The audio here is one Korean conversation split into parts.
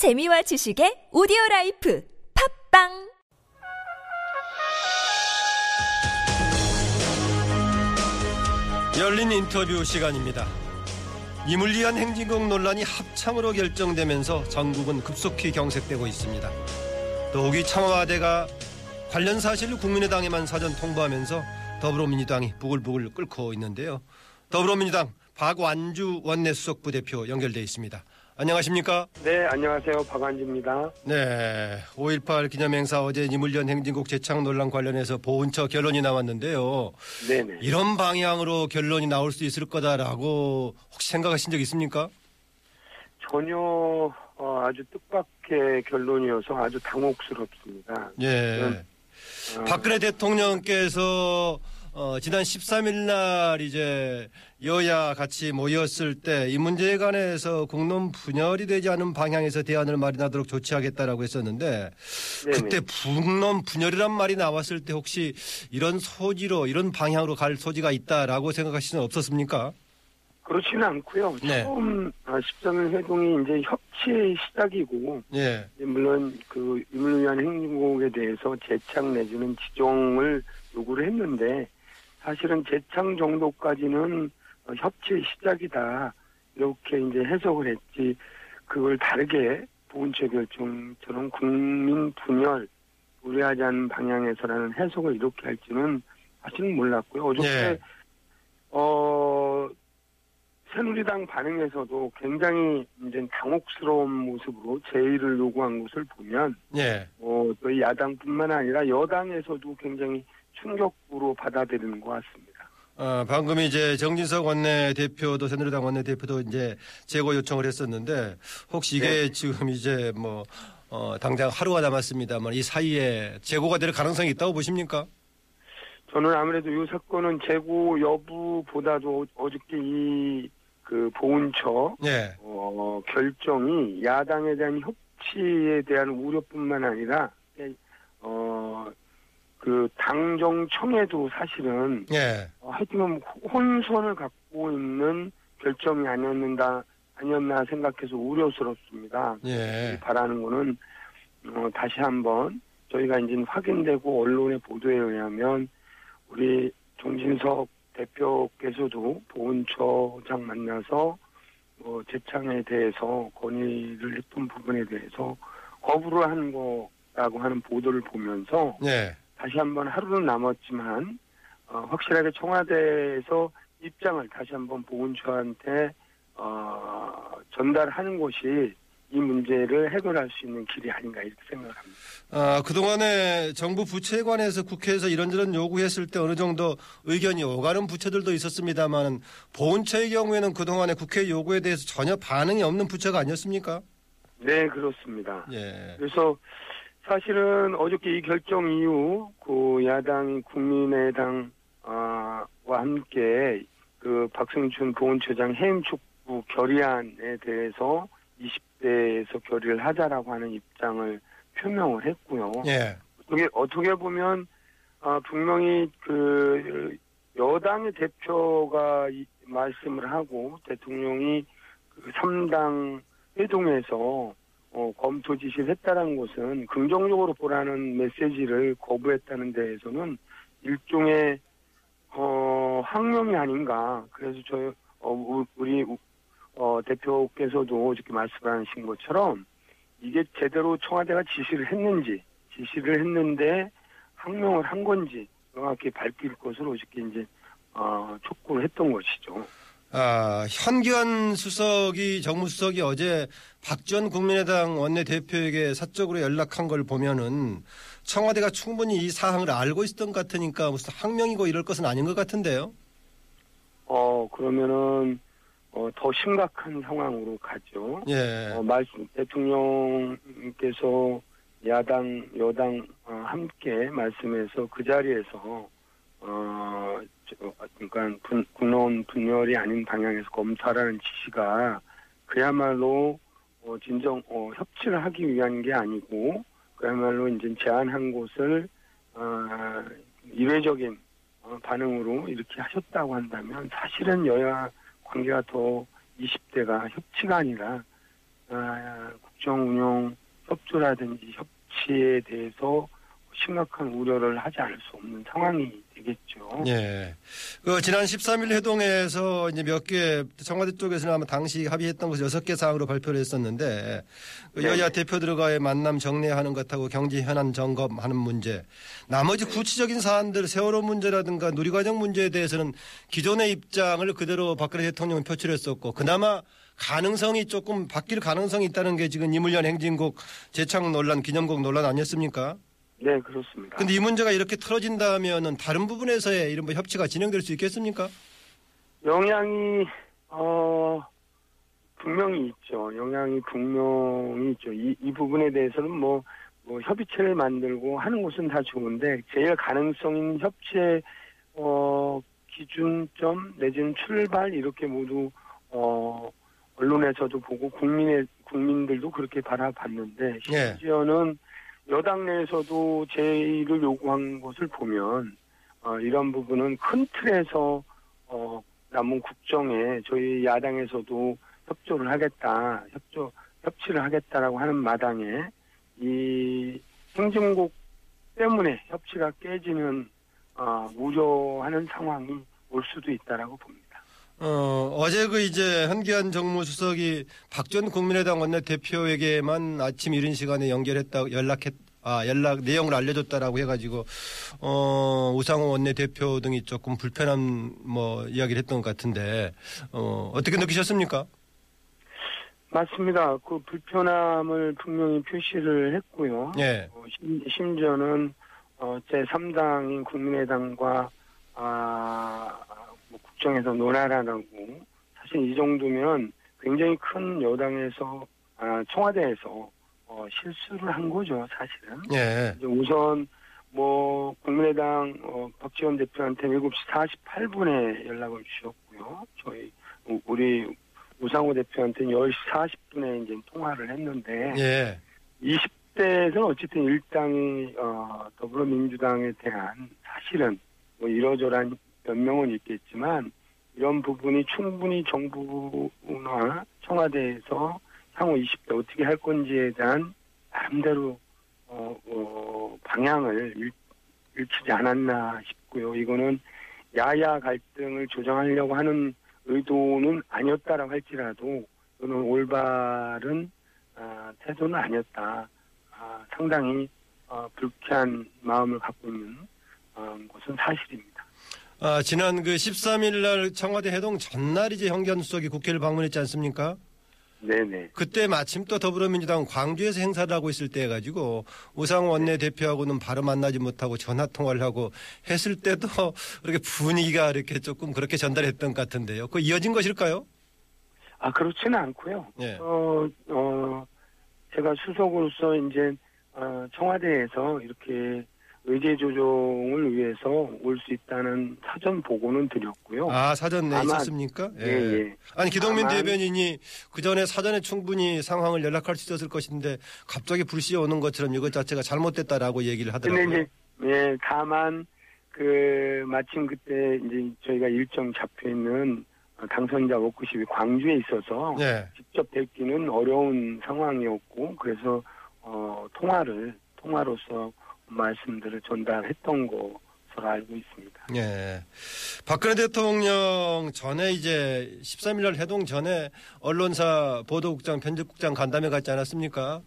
재미와 지식의 오디오 life 팟빵 열린 인터뷰 시간입니다. 임을 위한 행진곡 논란이 합창으로 결정되면서 전국은 급속히 경색되고 있습니다. 더욱이 청와대가 관련 사실을 국민의당에만 사전 통보하면서 더불어민주당이 부글부글 끓고 있는데요. 더불어민주당 박완주 원내수석부 대표 연결돼 있습니다. 안녕하십니까? 네, 안녕하세요. 박완주입니다. 네, 5.18 기념행사 어제 이물리한 행진곡 재창 논란 관련해서 보훈처 결론이 나왔는데요. 네네. 이런 방향으로 결론이 나올 수 있을 거다라고 혹시 생각하신 적 있습니까? 전혀 어, 아주 뜻밖의 결론이어서 아주 당혹스럽습니다. 예. 음. 어, 박근혜 대통령께서 어, 지난 13일 날 이제 여야 같이 모였을 때 이 문제에 관해서 국론 분열이 되지 않은 방향에서 대안을 마련하도록 조치하겠다라고 했었는데 네네. 그때 국론 분열이란 말이 나왔을 때 혹시 이런 소지로 이런 방향으로 갈 소지가 있다라고 생각하시는 없었습니까? 그렇지는 않고요. 네. 처음 아, 13일 회동이 이제 협치의 시작이고 예. 이제 물론 그 유물위한 행진곡에 대해서 재창 내지는 지정을 요구를 했는데 사실은 재창 정도까지는 어, 협치의 시작이다 이렇게 이제 해석을 했지 그걸 다르게 보훈처 결정처럼 국민 분열 우려하지 않는 방향에서라는 해석을 이렇게 할지는 사실은 몰랐고요. 어저께 예. 어 새누리당 반응에서도 굉장히 이제 당혹스러운 모습으로 제의를 요구한 것을 보면 예. 어, 또 야당뿐만 아니라 여당에서도 굉장히 충격으로 받아들이는 것 같습니다. 어, 방금 이제 정진석 원내 대표도 새누리당 원내 대표도 이제 재고 요청을 했었는데 혹시 이게 네. 지금 이제 뭐 어, 당장 하루가 남았습니다만 이 사이에 재고가 될 가능성이 있다고 보십니까? 저는 아무래도 이 사건은 재고 여부보다도 어저께 이 그 보훈처 예. 어, 결정이 야당에 대한 협치에 대한 우려뿐만 아니라 어, 그 당정청에도 사실은 예. 어, 하여튼 혼선을 갖고 있는 결정이 아니었는다 아니었나 생각해서 우려스럽습니다. 예. 바라는 거는 어, 다시 한번 저희가 이제 확인되고 언론의 보도에 의하면 우리 정진석 대표께서도 보훈처장 만나서 뭐 재창에 대해서 건의를 했던 부분에 대해서 거부를 한 거라고 하는 보도를 보면서 예. 다시 한번 하루는 남았지만 어, 확실하게 청와대에서 입장을 다시 한번 보훈처한테 어, 전달하는 것이 이 문제를 해결할 수 있는 길이 아닌가 이렇게 생각합니다. 아, 그동안에 정부 부처에 관해서 국회에서 이런저런 요구했을 때 어느 정도 의견이 오가는 부처들도 있었습니다만 보훈처의 경우에는 그동안에 국회 요구에 대해서 전혀 반응이 없는 부처가 아니었습니까? 네 그렇습니다. 예. 그래서 사실은 어저께 이 결정 이후 그 야당 국민의당과 함께 그 박승춘 보훈처장 해임 촉구 결의안에 대해서 20대에서 결의를 하자라고 하는 입장을 표명을 했고요. 예. 어떻게 어떻게 보면 아, 분명히 그 여당의 대표가 이 말씀을 하고 대통령이 그 3당 회동에서 어, 검토 지시를 했다는 것은 긍정적으로 보라는 메시지를 거부했다는 데에서는 일종의 어, 항명이 아닌가. 그래서 저 어, 우- 우리 어, 대표께서도 어저께 말씀하신 것처럼 이게 제대로 청와대가 지시를 했는지 지시를 했는데 항명을 한 건지 명확히 밝힐 것으로 어저께 이제 어, 촉구를 했던 것이죠. 아, 현기환 수석이 정무수석이 어제 박지원 국민의당 원내대표에게 사적으로 연락한 걸 보면은 청와대가 충분히 이 사항을 알고 있었던 것 같으니까 무슨 항명이고 이럴 것은 아닌 것 같은데요. 어 그러면은 어, 더 심각한 상황으로 가죠. 예. 어, 말씀 대통령께서 야당 여당 어, 함께 말씀해서 그 자리에서 어 저, 그러니까 분, 군론 분열이 아닌 방향에서 검토하라는 지시가 그야말로 어, 진정 어, 협치를 하기 위한 게 아니고 그야말로 이제 제안한 곳을 어, 이례적인 어, 반응으로 이렇게 하셨다고 한다면 사실은 여야 관계가 더 20대가 협치가 아니라 아, 국정 운영 협조라든지 협치에 대해서 심각한 우려를 하지 않을 수 없는 상황이 되겠죠. 예. 그 지난 13일 회동에서 이제 몇 개 청와대 쪽에서는 아마 당시 합의했던 것을 여섯 개 사항으로 발표를 했었는데 그 여야 네네. 대표들과의 만남 정례하는 것하고 경제 현안 점검하는 문제 나머지 구체적인 사안들 세월호 문제라든가 누리과정 문제에 대해서는 기존의 입장을 그대로 박근혜 대통령은 표출했었고 그나마 가능성이 조금 바뀔 가능성이 있다는 게 지금 이물련 행진곡 재창 논란 기념곡 논란 아니었습니까? 네, 그렇습니다. 근데 이 문제가 이렇게 틀어진다면은 다른 부분에서의 이런 뭐 협치가 진행될 수 있겠습니까? 영향이 어 분명히 있죠. 영향이 분명히 있죠. 이, 이 부분에 대해서는 뭐, 뭐 협의체를 만들고 하는 것은 다 좋은데 제일 가능성인 협치의 어 기준점 내지는 출발 이렇게 모두 어 언론에서도 보고 국민의 국민들도 그렇게 바라봤는데 예. 심지어는 여당 내에서도 제의를 요구한 것을 보면 어, 이런 부분은 큰 틀에서 어, 남은 국정에 저희 야당에서도 협조를 하겠다, 협조 협치를 하겠다라고 하는 마당에 이 행정국 때문에 협치가 깨지는 어, 우려하는 상황이 올 수도 있다라고 봅니다. 어, 어제 그 이제 한기환 정무수석이 박전 국민의당 원내대표에게만 아침 이른 시간에 연결했다, 연락했, 아, 연락 내용을 알려줬다라고 해가지고, 어, 우상호 원내대표 등이 조금 불편한 뭐 이야기를 했던 것 같은데, 어, 어떻게 느끼셨습니까? 맞습니다. 그 불편함을 분명히 표시를 했고요. 예. 어, 심, 심지어는 어, 제 3당인 국민의당과 아, 뭐 국정에서 논하라고 사실 이 정도면 굉장히 큰 여당에서 아, 청와대에서 어, 실수를 한 거죠 사실은. 예. 우선 뭐 국민의당 어, 박지원 대표한테 7시 48분에 연락을 주셨고요. 저희 우- 우리 우상호 대표한테는 10시 40분에 이제 통화를 했는데 예. 20대에서는 어쨌든 일당이 어, 더불어민주당에 대한 사실은 뭐 이러저러한 변명은 있겠지만 이런 부분이 충분히 정부나 청와대에서 향후 20대 어떻게 할 건지에 대한 나름대로 어, 어, 방향을 일, 읽히지 않았나 싶고요. 이거는 야야 갈등을 조정하려고 하는 의도는 아니었다라고 할지라도 이거는 올바른 아, 태도는 아니었다. 아, 상당히 어, 불쾌한 마음을 갖고 있는 어, 것은 사실입니다. 아, 지난 그 13일 날 청와대 회동 전날 이제 현기환 수석이 국회를 방문했지 않습니까? 네네. 그때 마침 또 더불어민주당 광주에서 행사를 하고 있을 때 해가지고 우상호 원내 대표하고는 바로 만나지 못하고 전화 통화를 하고 했을 때도 이렇게 분위기가 이렇게 조금 그렇게 전달했던 것 같은데요. 그 이어진 것일까요? 아 그렇지는 않고요. 예. 어, 어, 제가 수석으로서 이제 어, 청와대에서 이렇게 의제 조정을 위해서 올 수 있다는 사전 보고는 드렸고요. 아, 사전에 아마- 있었습니까? 예, 예. 아니, 기동민 다만- 대변인이 그 전에 사전에 충분히 상황을 연락할 수 있었을 것인데 갑자기 불시에 오는 것처럼 이것 자체가 잘못됐다라고 얘기를 근데 하더라고요. 이제 예, 다만 그 마침 그때 이제 저희가 일정 잡혀 있는 당선자 워크숍이 광주에 있어서 예. 직접 뵙기는 어려운 상황이었고 그래서 어 통화를 통화로서 말씀들을 전달했던 것으로 알고 있습니다. 예. 박근혜 대통령 전에 이제 13일 날 해동 전에 언론사 보도국장 편집국장 간담회 갔지 않았습니까?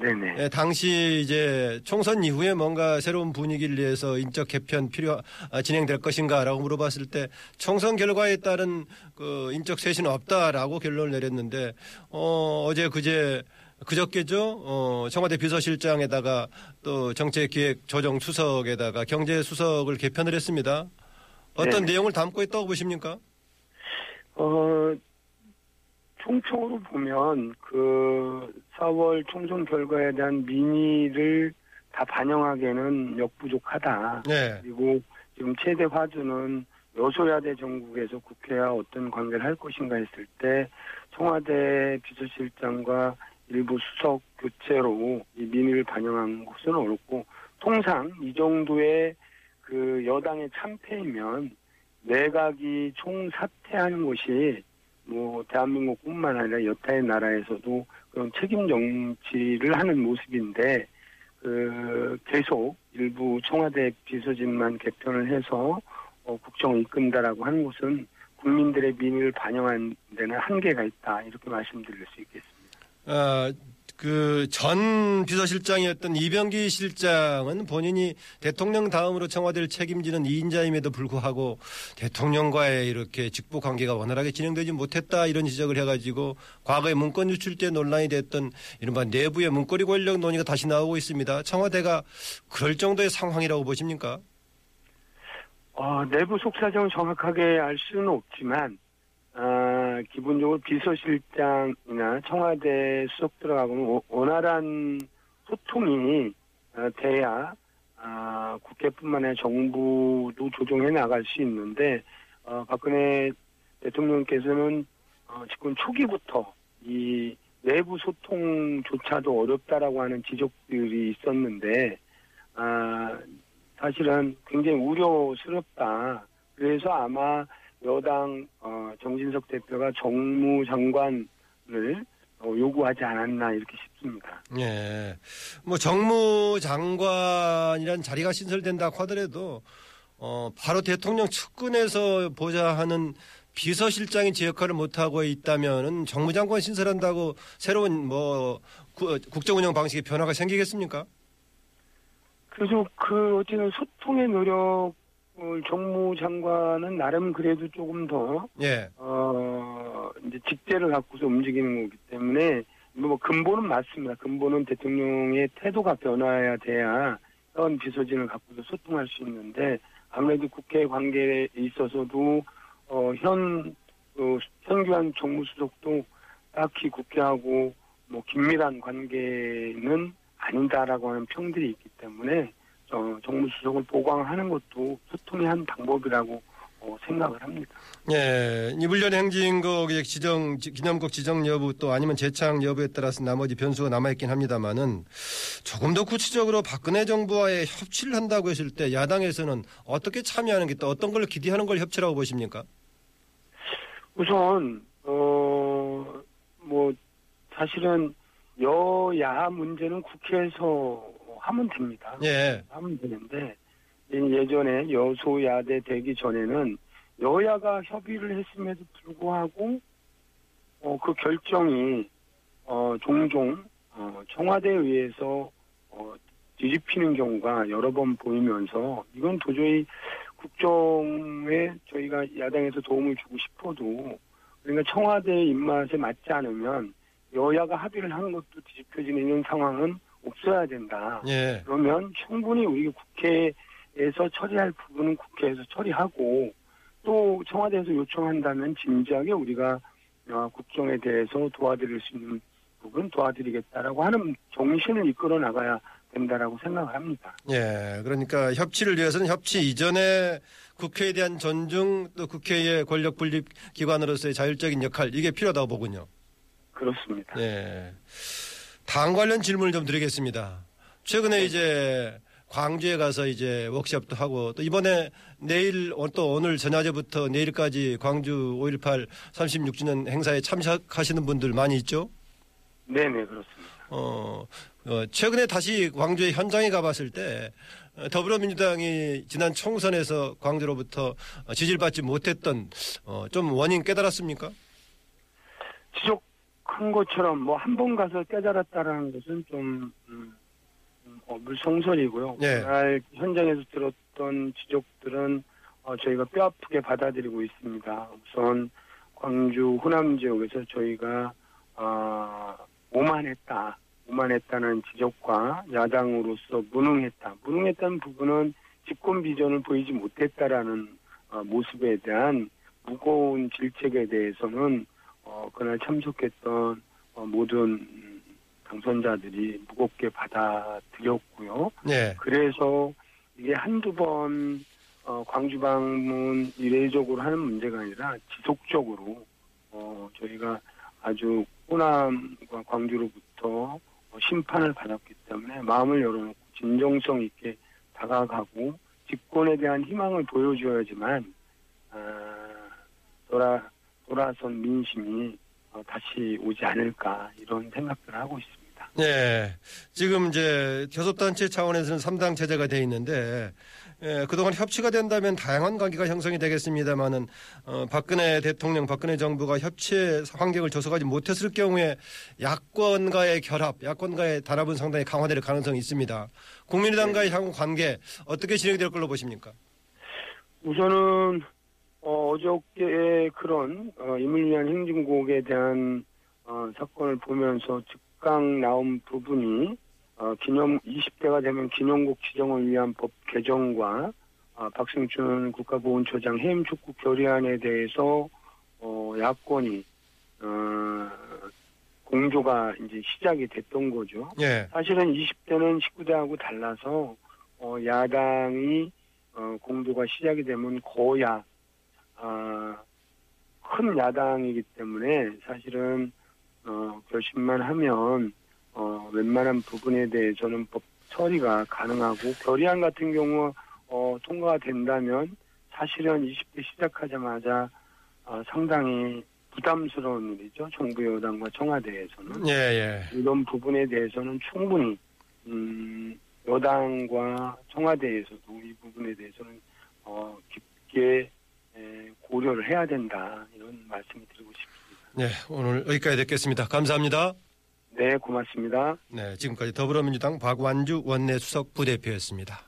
네네. 예, 당시 이제 총선 이후에 뭔가 새로운 분위기를 위해서 인적 개편 필요 아, 진행될 것인가라고 물어봤을 때 총선 결과에 따른 그 인적 쇄신은 없다라고 결론을 내렸는데 어 어제 그제 그저께죠 어 청와대 비서실장에다가 또 정책기획 조정 수석에다가 경제 수석을 개편을 했습니다. 어떤 네. 내용을 담고 있다고 보십니까? 어 총총으로 보면 그 4월 총선 결과에 대한 민의를 다 반영하기에는 역부족하다. 네. 그리고 지금 최대 화두는 여소야대 정국에서 국회와 어떤 관계를 할 것인가 했을 때 청와대 비서실장과 일부 수석 교체로 이 민의를 반영한 것은 어렵고 통상 이 정도의 그 여당의 참패이면 내각이 총 사퇴하는 것이 뭐 대한민국뿐만 아니라 여타의 나라에서도 그 그런 책임 정치를 하는 모습인데 그 계속 일부 청와대 비서진만 개편을 해서 어, 국정을 이끈다라고 하는 것은 국민들의 민의를 반영한 데는 한계가 있다 이렇게 말씀드릴 수 있겠습니다. 어, 그전 비서실장이었던 이병기 실장은 본인이 대통령 다음으로 청와대를 책임지는 2인자임에도 불구하고 대통령과의 이렇게 직부 관계가 원활하게 진행되지 못했다 이런 지적을 해가지고 과거에 문건 유출 때 논란이 됐던 이른바 내부의 문거리 권력 논의가 다시 나오고 있습니다. 청와대가 그럴 정도의 상황이라고 보십니까? 어, 내부 속사정을 정확하게 알 수는 없지만 아, 기본적으로 비서실장이나 청와대 수석 들어가고는 원활한 소통이 어, 돼야 아, 국회뿐만 아니라 정부도 조정해 나갈 수 있는데 어, 박근혜 대통령께서는 어, 집권 초기부터 이 내부 소통조차도 어렵다라고 하는 지적들이 있었는데 아, 사실은 굉장히 우려스럽다. 그래서 아마 여당 어, 정진석 대표가 정무장관을 어, 요구하지 않았나 이렇게 싶습니다. 예. 뭐 정무장관이란 자리가 신설된다고 하더라도 어, 바로 대통령 측근에서 보자 하는 비서실장이 제 역할을 못하고 있다면은 정무장관 신설한다고 새로운 뭐 구, 국정운영 방식의 변화가 생기겠습니까? 그래서 그 어쨌든 소통의 노력 정무장관은 나름 그래도 조금 더, 예. 어, 이제 직제를 갖고서 움직이는 거기 때문에, 뭐, 근본은 맞습니다. 근본은 대통령의 태도가 변화해야 돼야 현 비서진을 갖고서 소통할 수 있는데, 아무래도 국회 관계에 있어서도, 어, 현, 어, 현규한 정무수석도 딱히 국회하고 뭐 긴밀한 관계는 아니다라고 하는 평들이 있기 때문에 어, 정무수석을 보강하는 것도 소통의 한 방법이라고 어, 생각을 합니다. 예, 이불련 행진곡의 지정 기념곡 지정 여부 또 아니면 재창 여부에 따라서 나머지 변수가 남아 있긴 합니다만은 조금 더 구체적으로 박근혜 정부와의 협치를 한다고 했을 때 야당에서는 어떻게 참여하는 게 또 어떤 걸 기대하는 걸 협치라고 보십니까? 우선 어 뭐 사실은 여야 문제는 국회에서 하면 됩니다. 예. 하면 되는데 예전에 여소야대 되기 전에는 여야가 협의를 했음에도 불구하고 어, 그 결정이 어, 종종 어, 청와대에 의해서 어, 뒤집히는 경우가 여러 번 보이면서 이건 도저히 국정에 저희가 야당에서 도움을 주고 싶어도 그러니까 청와대의 입맛에 맞지 않으면 여야가 합의를 한 것도 뒤집혀지는 상황은 없어야 된다. 예. 그러면 충분히 우리 국회에서 처리할 부분은 국회에서 처리하고 또 청와대에서 요청한다면 진지하게 우리가 어, 국정에 대해서 도와드릴 수 있는 부분 도와드리겠다라고 하는 정신을 이끌어 나가야 된다라고 생각을 합니다. 예. 그러니까 협치를 위해서는 협치 이전에 국회에 대한 존중 또 국회의 권력 분립 기관으로서의 자율적인 역할 이게 필요하다고 보군요. 그렇습니다. 예. 당 관련 질문을 좀 드리겠습니다. 최근에 이제 광주에 가서 이제 워크숍도 하고 또 이번에 내일 또 오늘 전야제부터 내일까지 광주 5.18 36주년 행사에 참석하시는 분들 많이 있죠? 네네 그렇습니다. 어, 어, 최근에 다시 광주의 현장에 가봤을 때 어, 더불어민주당이 지난 총선에서 광주로부터 지지를 받지 못했던 어, 좀 원인 깨달았습니까? 지적 한 것처럼 뭐 한 번 가서 깨달았다라는 것은 좀 음, 어, 물성설이고요. 네. 그날 현장에서 들었던 지적들은 어, 저희가 뼈아프게 받아들이고 있습니다. 우선 광주 호남 지역에서 저희가 어, 오만했다. 오만했다는 지적과 야당으로서 무능했다. 무능했다는 부분은 집권 비전을 보이지 못했다라는 어, 모습에 대한 무거운 질책에 대해서는 어, 그날 참석했던 어, 모든 당선자들이 무겁게 받아들였고요. 네. 그래서 이게 한두 번 어, 광주 방문 이례적으로 하는 문제가 아니라 지속적으로 어, 저희가 아주 호남과 광주로부터 어, 심판을 받았기 때문에 마음을 열어놓고 진정성 있게 다가가고 집권에 대한 희망을 보여줘야지만 아, 돌아 돌아선 민심이 어, 다시 오지 않을까 이런 생각들을 하고 있습니다. 예. 지금 이제 교섭단체 차원에서는 3당 체제가 돼 있는데 예, 그동안 협치가 된다면 다양한 관계가 형성이 되겠습니다만은 어, 박근혜 대통령, 박근혜 정부가 협치의 환경을 조성하지 못했을 경우에 야권과의 결합, 야권과의 단합은 상당히 강화될 가능성이 있습니다. 국민의당과의 향후 관계 어떻게 진행될 걸로 보십니까? 우선은 어, 어저께의 그런 어, 위한 행진곡에 대한 어, 사건을 보면서 즉각 나온 부분이 어, 기념 20대가 되면 기념곡 지정을 위한 법 개정과 어, 박승준 국가보훈처장 해임 촉구 결의안에 대해서 어, 야권이 어, 공조가 이제 시작이 됐던 거죠. 예. 사실은 20대는 19대하고 달라서 어, 야당이 어, 공조가 시작이 되면 거야 아, 큰 야당이기 때문에 사실은 어, 결심만 하면 어, 웬만한 부분에 대해서는 법 처리가 가능하고 결의안 같은 경우 어, 통과가 된다면 사실은 20대 시작하자마자 어, 상당히 부담스러운 일이죠. 정부 여당과 청와대에서는. 예, 예. 이런 부분에 대해서는 충분히 음, 여당과 청와대에서도 이 부분에 대해서는 어, 깊게 에, 고려를 해야 된다 이런 말씀을 드리고 싶습니다. 네, 오늘 여기까지 듣겠습니다. 감사합니다. 네, 고맙습니다. 네, 지금까지 더불어민주당 박완주 원내수석 부대표였습니다.